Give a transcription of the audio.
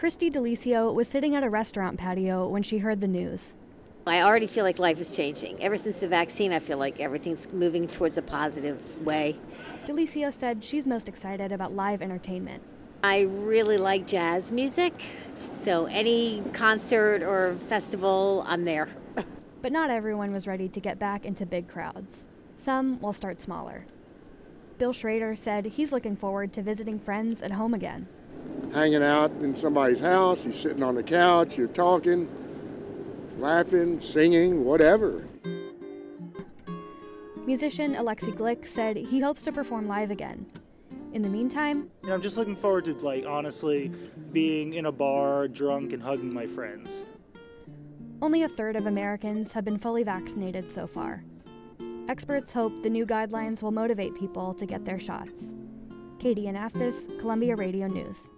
Christy Delicio was sitting at a restaurant patio when she heard the news. I already feel like life is changing. Ever since the vaccine, I feel like everything's moving towards a positive way. Delicio said she's most excited about live entertainment. I really like jazz music, so any concert or festival, I'm there. But not everyone was ready to get back into big crowds. Some will start smaller. Bill Schrader said he's looking forward to visiting friends at home again. Hanging out in somebody's house, you're sitting on the couch, you're talking, laughing, singing, whatever. Musician Alexi Glick said he hopes to perform live again. In the meantime, you know, I'm just looking forward to, like, honestly, being in a bar, drunk, and hugging my friends. Only a third of Americans have been fully vaccinated so far. Experts hope the new guidelines will motivate people to get their shots. Katie Anastas, Columbia Radio News.